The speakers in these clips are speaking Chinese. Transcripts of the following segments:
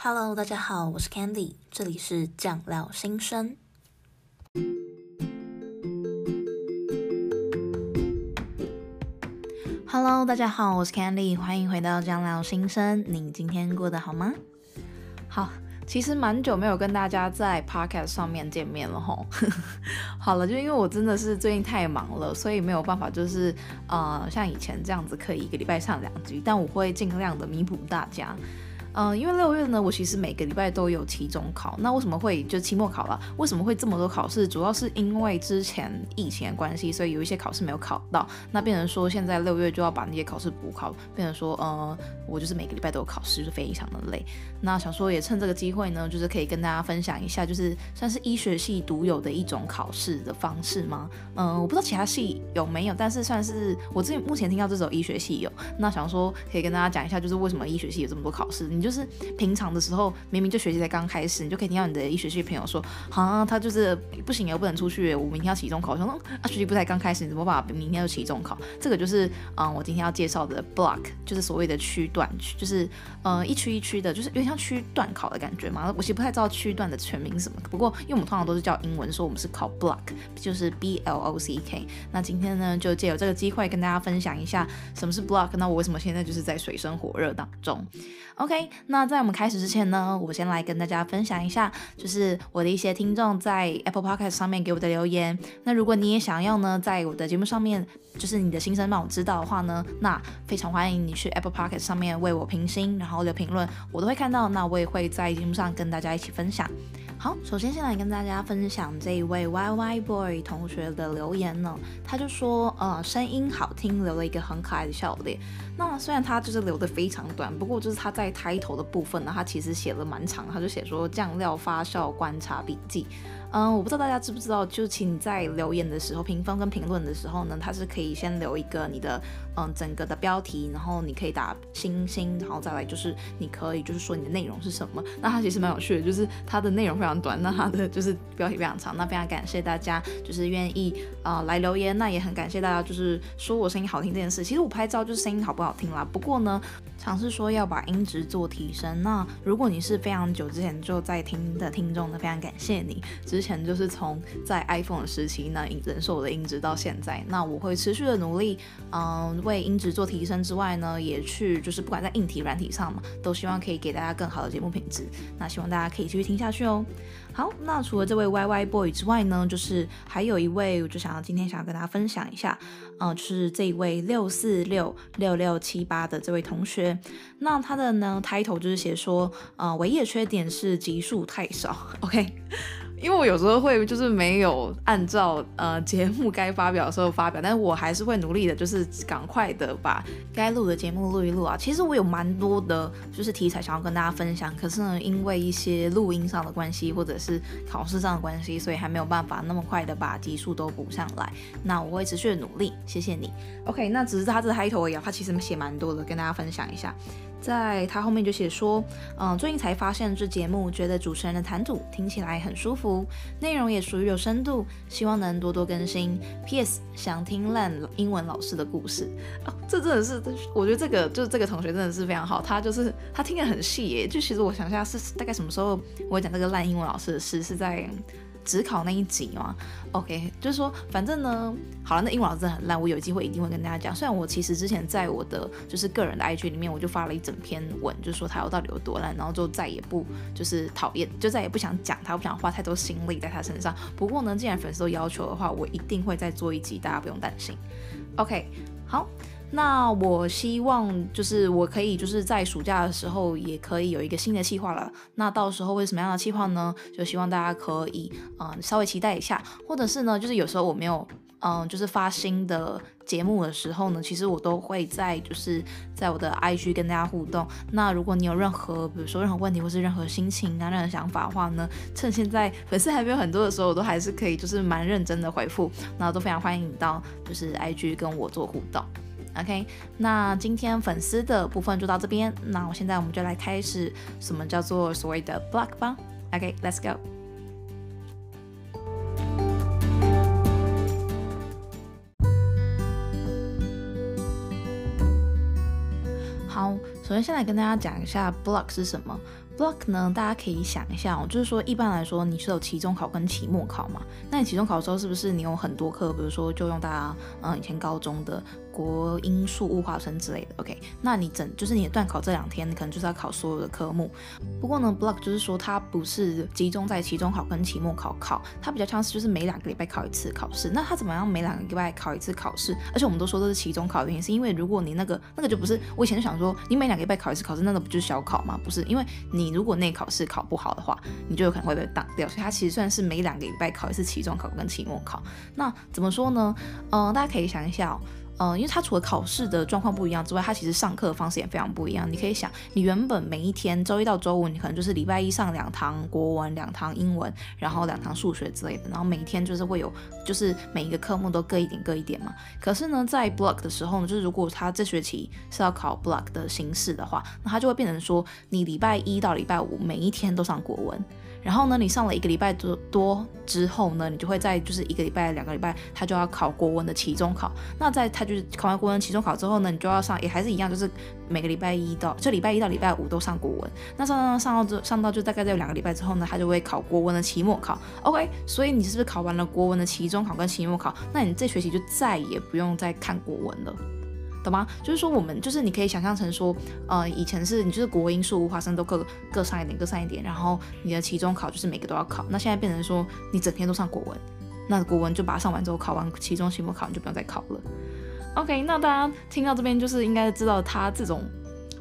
Hello，大家好，我是 Candy，这里是酱料新生。Hello，大家好，我是 Candy，欢迎回到酱料新生。你今天过得好吗？好，其实蛮久没有跟大家在 Podcast 上面见面了吼。好了，就因为我真的是最近太忙了，所以没有办法，就是呃像以前这样子可以一个礼拜上两集，但我会尽量的弥补大家。嗯、因为六月呢，我其实每个礼拜都有期中考。那为什么会就期末考了？为什么会这么多考试？主要是因为之前疫情的关系，所以有一些考试没有考到。那变成说现在六月就要把那些考试补考，变成说，呃，我就是每个礼拜都有考试，就非常的累。那想说也趁这个机会呢，就是可以跟大家分享一下，就是算是医学系独有的一种考试的方式吗？嗯、我不知道其他系有没有，但是算是我自己目前听到这种医学系有。那想说可以跟大家讲一下，就是为什么医学系有这么多考试？你就。就是平常的时候，明明就学习才刚开始，你就可以听到你的医学系朋友说，啊，他就是不行，又不能出去，我明天要期中考。我说，啊，学习不才刚开始，你怎么把明天就期中考？这个就是，嗯，我今天要介绍的 block，就是所谓的区段，就是，呃，一区一区的，就是有点像区段考的感觉嘛。我其实不太知道区段的全名什么，不过因为我们通常都是叫英文，说我们是考 block，就是 B L O C K。那今天呢，就借由这个机会跟大家分享一下什么是 block，那我为什么现在就是在水深火热当中？OK。那在我们开始之前呢，我先来跟大家分享一下，就是我的一些听众在 Apple Podcast 上面给我的留言。那如果你也想要呢，在我的节目上面，就是你的心声让我知道的话呢，那非常欢迎你去 Apple Podcast 上面为我评星，然后留评论，我都会看到。那我也会在节目上跟大家一起分享。好，首先先来跟大家分享这一位 YY Boy 同学的留言呢，他就说，呃，声音好听，留了一个很可爱的笑脸。那虽然他就是留的非常短，不过就是他在开头的部分呢，他其实写了蛮长，他就写说酱料发酵观察笔记。嗯，我不知道大家知不知道，就请在留言的时候，评分跟评论的时候呢，它是可以先留一个你的嗯整个的标题，然后你可以打星星，然后再来就是你可以就是说你的内容是什么。那它其实蛮有趣的，就是它的内容非常短，那它的就是标题非常长。那非常感谢大家就是愿意啊、来留言，那也很感谢大家就是说我声音好听这件事。其实我拍照就是声音好不好听啦，不过呢。尝试说要把音质做提升。那如果你是非常久之前就在听的听众呢，非常感谢你。之前就是从在 iPhone 的时期呢，忍受我的音质到现在，那我会持续的努力，嗯，为音质做提升之外呢，也去就是不管在硬体软体上嘛，都希望可以给大家更好的节目品质。那希望大家可以继续听下去哦。好，那除了这位 YY Boy 之外呢，就是还有一位，我就想要今天想要跟大家分享一下，嗯、就是这一位六四六六六七八的这位同学，那他的呢 title 就是写说，呃，唯一的缺点是集数太少，OK。因为我有时候会就是没有按照呃节目该发表的时候发表，但是我还是会努力的，就是赶快的把该录的节目录一录啊。其实我有蛮多的，就是题材想要跟大家分享，可是呢，因为一些录音上的关系，或者是考试上的关系，所以还没有办法那么快的把集数都补上来。那我会持续的努力，谢谢你。OK，那只是他这个 title 而已，他其实写蛮多的，跟大家分享一下。在他后面就写说，嗯，最近才发现这节目，觉得主持人的谈吐听起来很舒服，内容也属于有深度，希望能多多更新。P.S. 想听烂英文老师的故事，哦，这真的是，我觉得这个就是这个同学真的是非常好，他就是他听得很细耶。就其实我想一下是大概什么时候我讲这个烂英文老师的事，是在。只考那一集嘛，OK，就是说，反正呢，好了，那英文老师很烂，我有机会一定会跟大家讲。虽然我其实之前在我的就是个人的 IG 里面，我就发了一整篇文，就说他到底有多烂，然后就再也不就是讨厌，就再也不想讲他，不想花太多心力在他身上。不过呢，既然粉丝都要求的话，我一定会再做一集，大家不用担心。OK，好。那我希望就是我可以就是在暑假的时候也可以有一个新的计划了。那到时候会什么样的计划呢？就希望大家可以嗯稍微期待一下，或者是呢，就是有时候我没有嗯就是发新的节目的时候呢，其实我都会在就是在我的 IG 跟大家互动。那如果你有任何比如说任何问题或是任何心情啊、任何想法的话呢，趁现在粉丝还没有很多的时候，我都还是可以就是蛮认真的回复。那都非常欢迎你到就是 IG 跟我做互动。OK，那今天粉丝的部分就到这边。那我现在我们就来开始什么叫做所谓的 block 吧。OK，Let's go。好，首先先来跟大家讲一下 block 是什么。Block 呢，大家可以想一下哦，就是说一般来说你是有期中考跟期末考嘛？那你期中考的时候是不是你有很多课，比如说就用大家嗯以前高中的国英数物化生之类的？OK，那你整就是你的段考这两天，你可能就是要考所有的科目。不过呢，Block 就是说它不是集中在期中考跟期末考考，它比较像是就是每两个礼拜考一次考试。那它怎么样每两个礼拜考一次考试？而且我们都说这是期中考的原因，是因为如果你那个那个就不是，我以前就想说你每两个礼拜考一次考试，那个不就是小考吗？不是，因为你。如果那考试考不好的话，你就有可能会被挡掉。所以它其实算是每两个礼拜考一次期中考跟期末考。那怎么说呢？嗯、大家可以想一下哦。嗯、呃，因为他除了考试的状况不一样之外，他其实上课的方式也非常不一样。你可以想，你原本每一天周一到周五，你可能就是礼拜一上两堂国文、两堂英文，然后两堂数学之类的，然后每一天就是会有，就是每一个科目都各一点各一点嘛。可是呢，在 block 的时候呢，就是如果他这学期是要考 block 的形式的话，那他就会变成说，你礼拜一到礼拜五每一天都上国文。然后呢，你上了一个礼拜多多之后呢，你就会在就是一个礼拜、两个礼拜，他就要考国文的期中考。那在他就是考完国文期中考之后呢，你就要上，也还是一样，就是每个礼拜一到就礼拜一到礼拜五都上国文。那上上上到这上到就大概在两个礼拜之后呢，他就会考国文的期末考。OK，所以你是不是考完了国文的期中考跟期末考？那你这学期就再也不用再看国文了。懂吗？就是说，我们就是你可以想象成说，呃，以前是你就是国英数物化生都各各上一点，各上一点，然后你的期中考就是每个都要考。那现在变成说，你整天都上国文，那国文就把它上完之后，考完期中、期末考，你就不用再考了。OK，那大家听到这边就是应该知道他这种。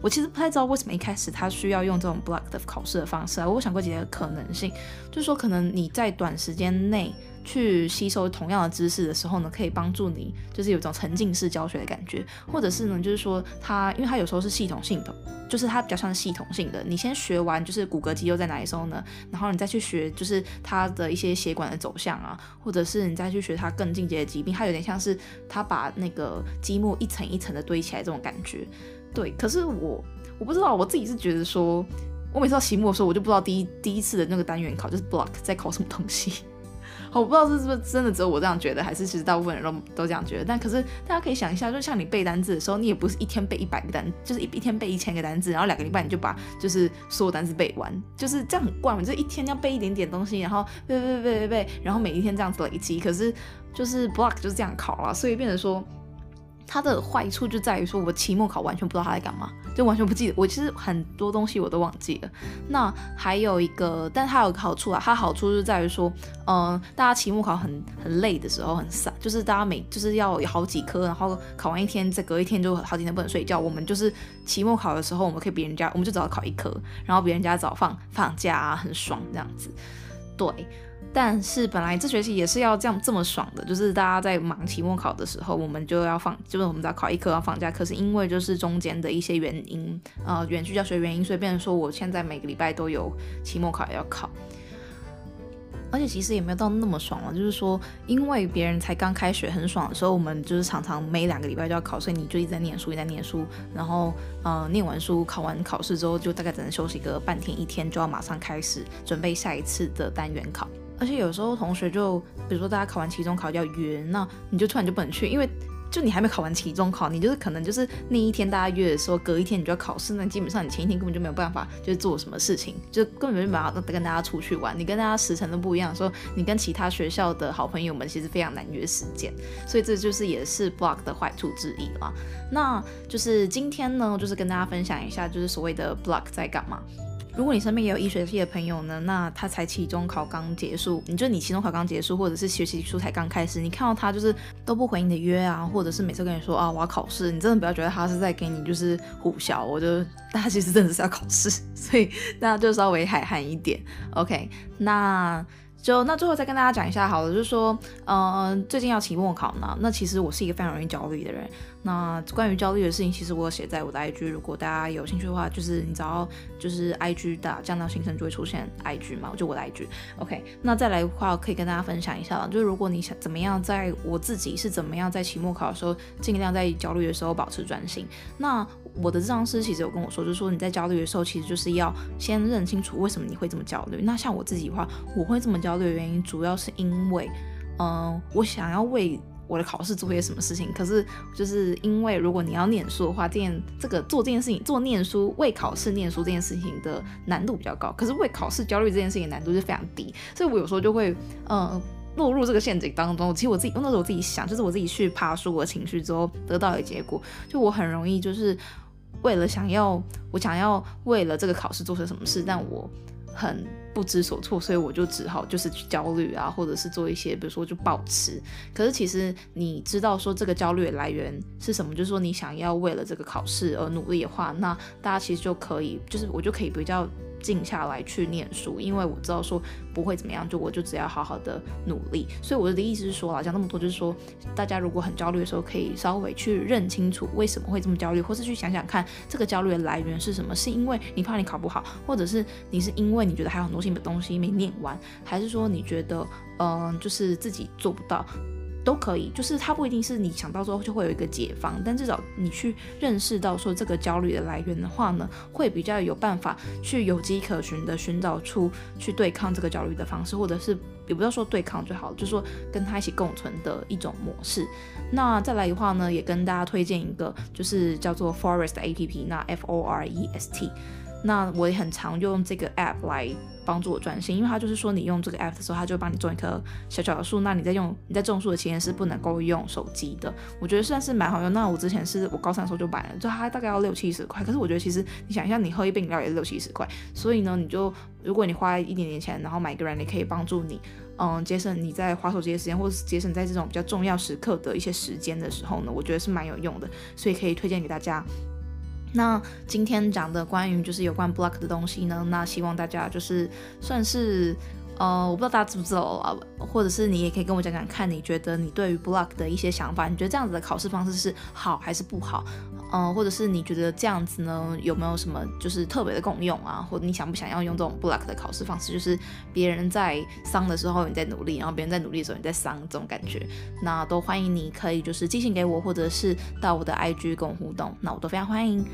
我其实不太知道为什么一开始他需要用这种 block 的考试的方式啊。我想过几个可能性，就是说可能你在短时间内去吸收同样的知识的时候呢，可以帮助你就是有一种沉浸式教学的感觉，或者是呢，就是说它因为它有时候是系统性的，就是它比较像系统性的。你先学完就是骨骼肌肉在哪里时候呢，然后你再去学就是它的一些血管的走向啊，或者是你再去学它更进阶的疾病，它有点像是它把那个积木一层一层的堆起来这种感觉。对，可是我我不知道，我自己是觉得说，我每次到期末的时候，我就不知道第一第一次的那个单元考就是 block 在考什么东西。我不知道是不是真的只有我这样觉得，还是其实大部分人都都这样觉得。但可是大家可以想一下，就像你背单字的时候，你也不是一天背一百个单，就是一一天背一千个单字，然后两个礼拜你就把就是所有单词背完，就是这样很怪嘛。就一天要背一点点东西，然后背背背背背背，然后每一天这样子累积。可是就是 block 就是这样考了，所以变成说。它的坏处就在于说，我期末考完全不知道它在干嘛，就完全不记得。我其实很多东西我都忘记了。那还有一个，但它有个好处啊，它好处就在于说，嗯、大家期末考很很累的时候很散，就是大家每就是要有好几科，然后考完一天再隔一天就好几天不能睡觉。我们就是期末考的时候，我们可以比人家，我们就只要考一科，然后比人家早放放假啊，很爽这样子。对。但是本来这学期也是要这样这么爽的，就是大家在忙期末考的时候，我们就要放，就是我们只要考一科要放假。可是因为就是中间的一些原因，呃，远距教学原因，所以变成说我现在每个礼拜都有期末考要考。而且其实也没有到那么爽了，就是说因为别人才刚开学很爽的时候，我们就是常常每两个礼拜就要考，所以你就一直在念书，一直在念书，然后呃念完书考完考试之后，就大概只能休息个半天一天，就要马上开始准备下一次的单元考。而且有时候同学就，比如说大家考完期中考要约，那你就突然就不能去，因为就你还没考完期中考，你就是可能就是那一天大家约的时候，隔一天你就要考试，那基本上你前一天根本就没有办法就是做什么事情，就根本没办法跟大家出去玩，你跟大家时辰都不一样，说你跟其他学校的好朋友们其实非常难约时间，所以这就是也是 block 的坏处之一了。那就是今天呢，就是跟大家分享一下，就是所谓的 block 在干嘛。如果你身边也有医学系的朋友呢，那他才期中考刚结束，你就你期中考刚结束，或者是学习书才刚开始，你看到他就是都不回你的约啊，或者是每次跟你说啊我要考试，你真的不要觉得他是在给你就是唬笑，我就大家其实真的是要考试，所以大家就稍微海涵一点，OK，那。就那最后再跟大家讲一下好了，就是说，呃，最近要期末考呢，那其实我是一个非常容易焦虑的人。那关于焦虑的事情，其实我有写在我的 IG，如果大家有兴趣的话，就是你只要就是 IG 打降到新生就会出现 IG 嘛，就我的 IG。OK，那再来的话，可以跟大家分享一下了，就是如果你想怎么样，在我自己是怎么样在期末考的时候，尽量在焦虑的时候保持专心。那我的咨商师其实有跟我说，就是说你在焦虑的时候，其实就是要先认清楚为什么你会这么焦虑。那像我自己的话，我会这么焦虑的原因，主要是因为，嗯、我想要为我的考试做些什么事情。可是就是因为如果你要念书的话，这件这个做这件事情做念书为考试念书这件事情的难度比较高，可是为考试焦虑这件事情的难度就非常低，所以我有时候就会嗯。落入这个陷阱当中，其实我自己，那时候我自己想，就是我自己去爬梳我的情绪之后得到的结果，就我很容易就是为了想要，我想要为了这个考试做成什么事，但我很不知所措，所以我就只好就是去焦虑啊，或者是做一些，比如说就暴吃。可是其实你知道说这个焦虑的来源是什么，就是说你想要为了这个考试而努力的话，那大家其实就可以，就是我就可以比较。静下来去念书，因为我知道说不会怎么样，就我就只要好好的努力。所以我的意思是说啊，讲那么多就是说，大家如果很焦虑的时候，可以稍微去认清楚为什么会这么焦虑，或是去想想看这个焦虑的来源是什么？是因为你怕你考不好，或者是你是因为你觉得还有很多新的东西没念完，还是说你觉得嗯、就是自己做不到？都可以，就是它不一定是你想到之后就会有一个解方，但至少你去认识到说这个焦虑的来源的话呢，会比较有办法去有迹可循的寻找出去对抗这个焦虑的方式，或者是也不要说对抗最好，就是说跟他一起共存的一种模式。那再来的话呢，也跟大家推荐一个，就是叫做 Forest APP，那 F O R E S T。那我也很常用这个 app 来帮助我专心，因为它就是说你用这个 app 的时候，它就会帮你种一棵小小的树。那你在用你在种树的期间是不能够用手机的。我觉得算是蛮好用。那我之前是我高三的时候就买了，就它大概要六七十块。可是我觉得其实你想一下，你喝一杯饮料也是六七十块。所以呢，你就如果你花一点点钱，然后买一个人，你可以帮助你，嗯，节省你在划手机的时间，或者是节省在这种比较重要时刻的一些时间的时候呢，我觉得是蛮有用的。所以可以推荐给大家。那今天讲的关于就是有关 block 的东西呢，那希望大家就是算是，呃，我不知道大家知不知道啊，或者是你也可以跟我讲讲看，你觉得你对于 block 的一些想法，你觉得这样子的考试方式是好还是不好？嗯、或者是你觉得这样子呢，有没有什么就是特别的功用啊？或者你想不想要用这种 block 的考试方式，就是别人在丧的时候你在努力，然后别人在努力的时候你在丧这种感觉，那都欢迎你可以就是寄信给我，或者是到我的 IG 跟我互动，那我都非常欢迎。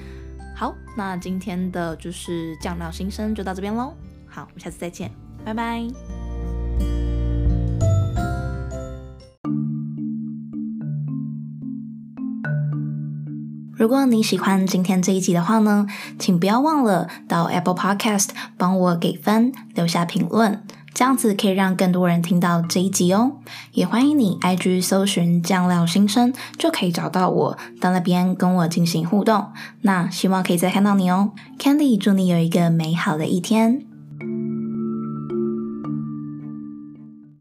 好，那今天的就是酱料新生就到这边喽。好，我们下次再见，拜拜。如果你喜欢今天这一集的话呢，请不要忘了到 Apple Podcast 帮我给分，留下评论，这样子可以让更多人听到这一集哦。也欢迎你 IG 搜寻酱料新生，就可以找到我，到那边跟我进行互动。那希望可以再看到你哦。Candy 祝你有一个美好的一天。